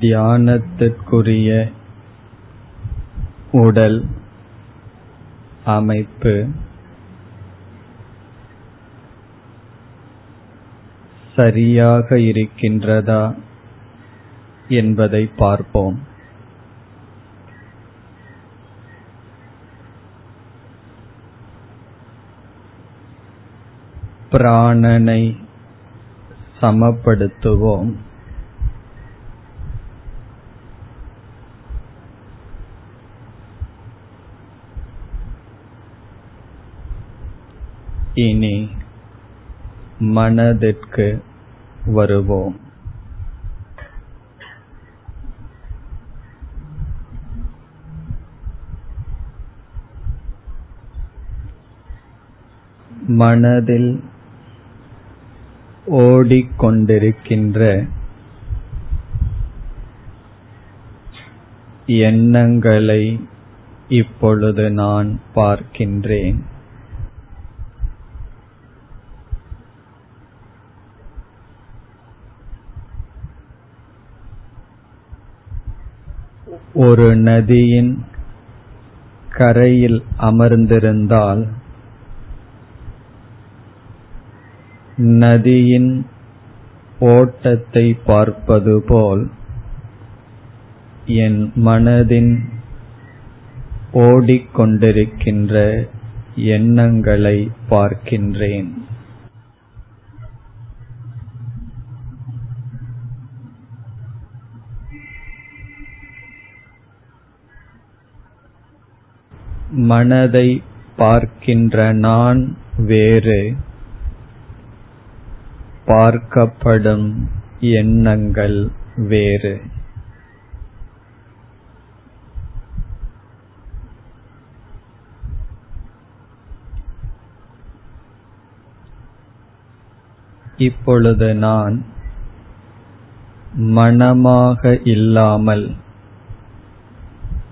தியானத்திற்குரிய உடல் அமைப்பு சரியாக இருக்கின்றதா என்பதை பார்ப்போம். பிராணனை சமப்படுத்துவோம். இனி மனதிற்கு வருவோம். மனதில் ஓடிக்கொண்டிருக்கின்ற எண்ணங்களை இப்பொழுது நான் பார்க்கின்றேன். ஒரு நதியின் கரையில் அமர்ந்திருந்தால் நதியின் ஓட்டத்தை பார்ப்பது போல் என் மனதின் ஓடிக்கொண்டிருக்கின்ற எண்ணங்களை பார்க்கின்றேன். மனதை பார்க்கின்ற நான் வேறு. பார்க்கப்படும் எண்ணங்கள் வேறு. இப்பொழுது நான் மனமாக இல்லாமல்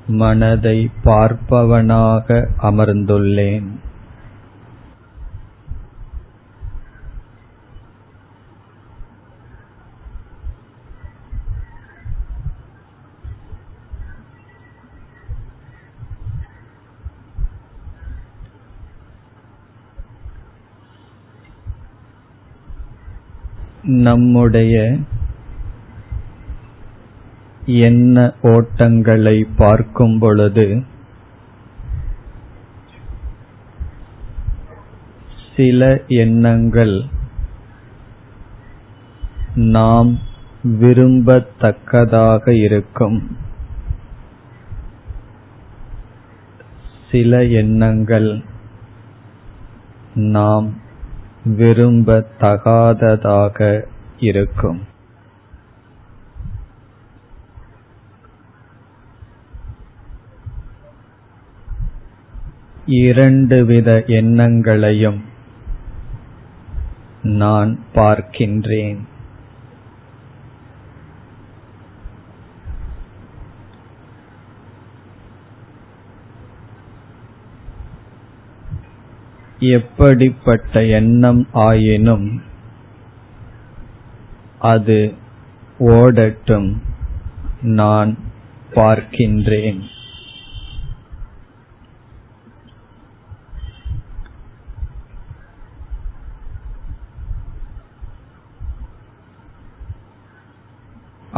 மனதை பார்ப்பவனாக அமர்ந்துள்ளேன். நம்முடைய எண்ண ஓட்டங்களை பார்க்கும் பொழுது சில எண்ணங்கள் நாம் விரும்பத்தக்கதாக இருக்கும். சில எண்ணங்கள் நாம் விரும்பத்தகாததாக இருக்கும். இரண்டு வித எண்ணங்களையும் நான் பார்க்கின்றேன். எப்படிப்பட்ட எண்ணம் ஆயினும் அது ஓடட்டும் நான் பார்க்கின்றேன்.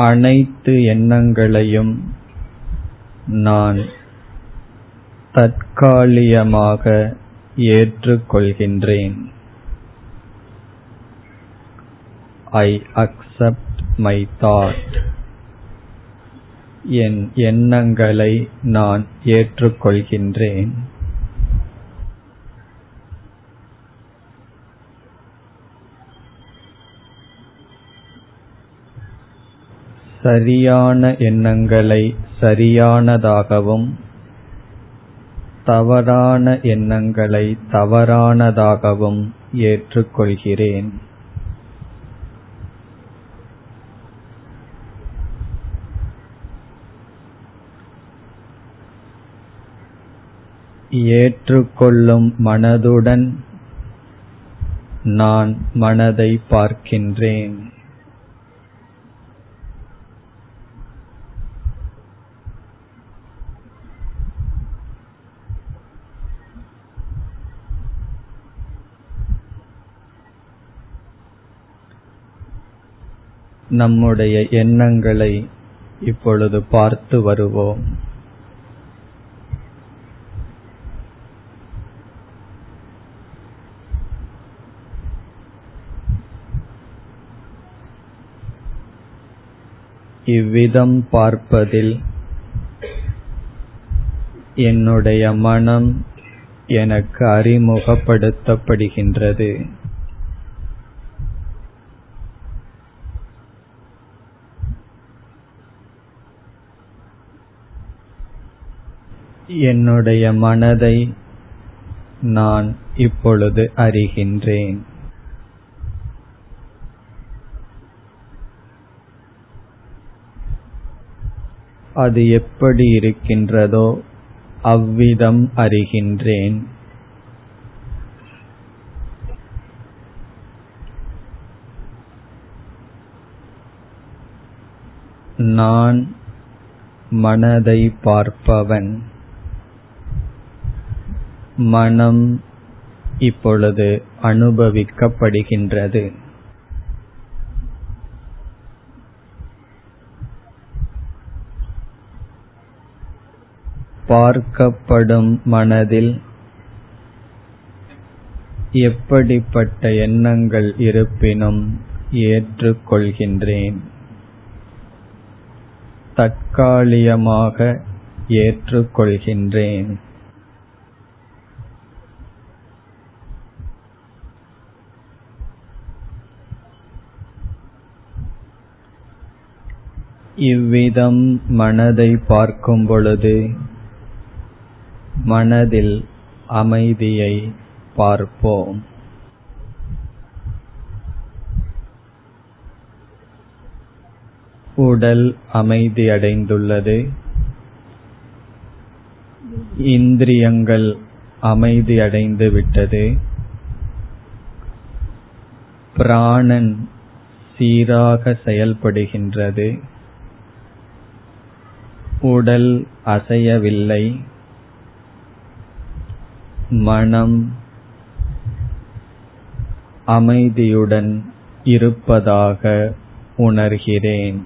அனைத்து எண்ணங்களையும் நான் தற்காலிகமாக ஏற்றுக்கொள்கின்றேன். ஐ அக்செப்ட் மை தாட் என் எண்ணங்களை நான் ஏற்றுக்கொள்கின்றேன். சரியான எண்ணங்களை சரியானதாகவும் தவறான எண்ணங்களை தவறானதாகவும் ஏற்றுக்கொள்கிறேன். ஏற்றுக்கொள்ளும் மனதுடன் நான் மனதை பார்க்கின்றேன். நம்முடைய எண்ணங்களை இப்பொழுது பார்த்து வருவோம். இவ்விதம் பார்ப்பதில் என்னுடைய மனம் எனக்கு அறிமுகப்படுத்தப்படுகின்றது. என்னுடைய மனதை நான் இப்பொழுது அறிகின்றேன். அது எப்படி இருக்கின்றதோ அவ்விதம் அறிகின்றேன். நான் மனதை பார்ப்பவன். மனம் இப்பொழுது அனுபவிக்கப்படுகின்றது. பார்க்கப்படும் மனதில் எப்படிப்பட்ட எண்ணங்கள் இருப்பினும் ஏற்றுக்கொள்கின்றேன். தற்காலிகமாக ஏற்றுக்கொள்கின்றேன். இவ்விதம் மனதை பார்க்கும் பொழுது மனதில் அமைதியை பார்ப்போம். உடல் அமைதியடைந்துள்ளது இந்திரியங்கள் அமைதியடைந்து விட்டது. பிராணன் சீராக செயல்படுகின்றது. உடல் அசையவில்லை. மனம் அமைதியுடன் இருப்பதாக உணர்கிறேன்.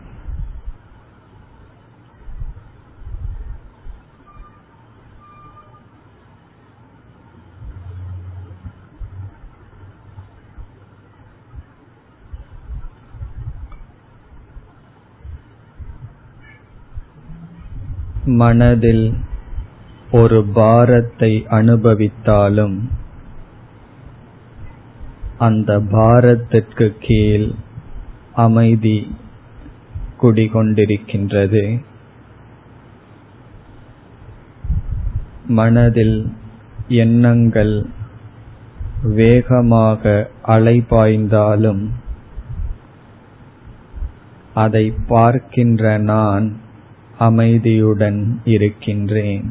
மனதில் ஒரு பாரத்தை அனுபவித்தாலும் அந்த பாரத்திற்கு கீழ் அமைதி குடிகொண்டிருக்கின்றது. மனதில் எண்ணங்கள் வேகமாக அலைபாய்ந்தாலும் அதை பார்க்கின்ற நான் அமைதியுடன் இருக்கின்றேன்.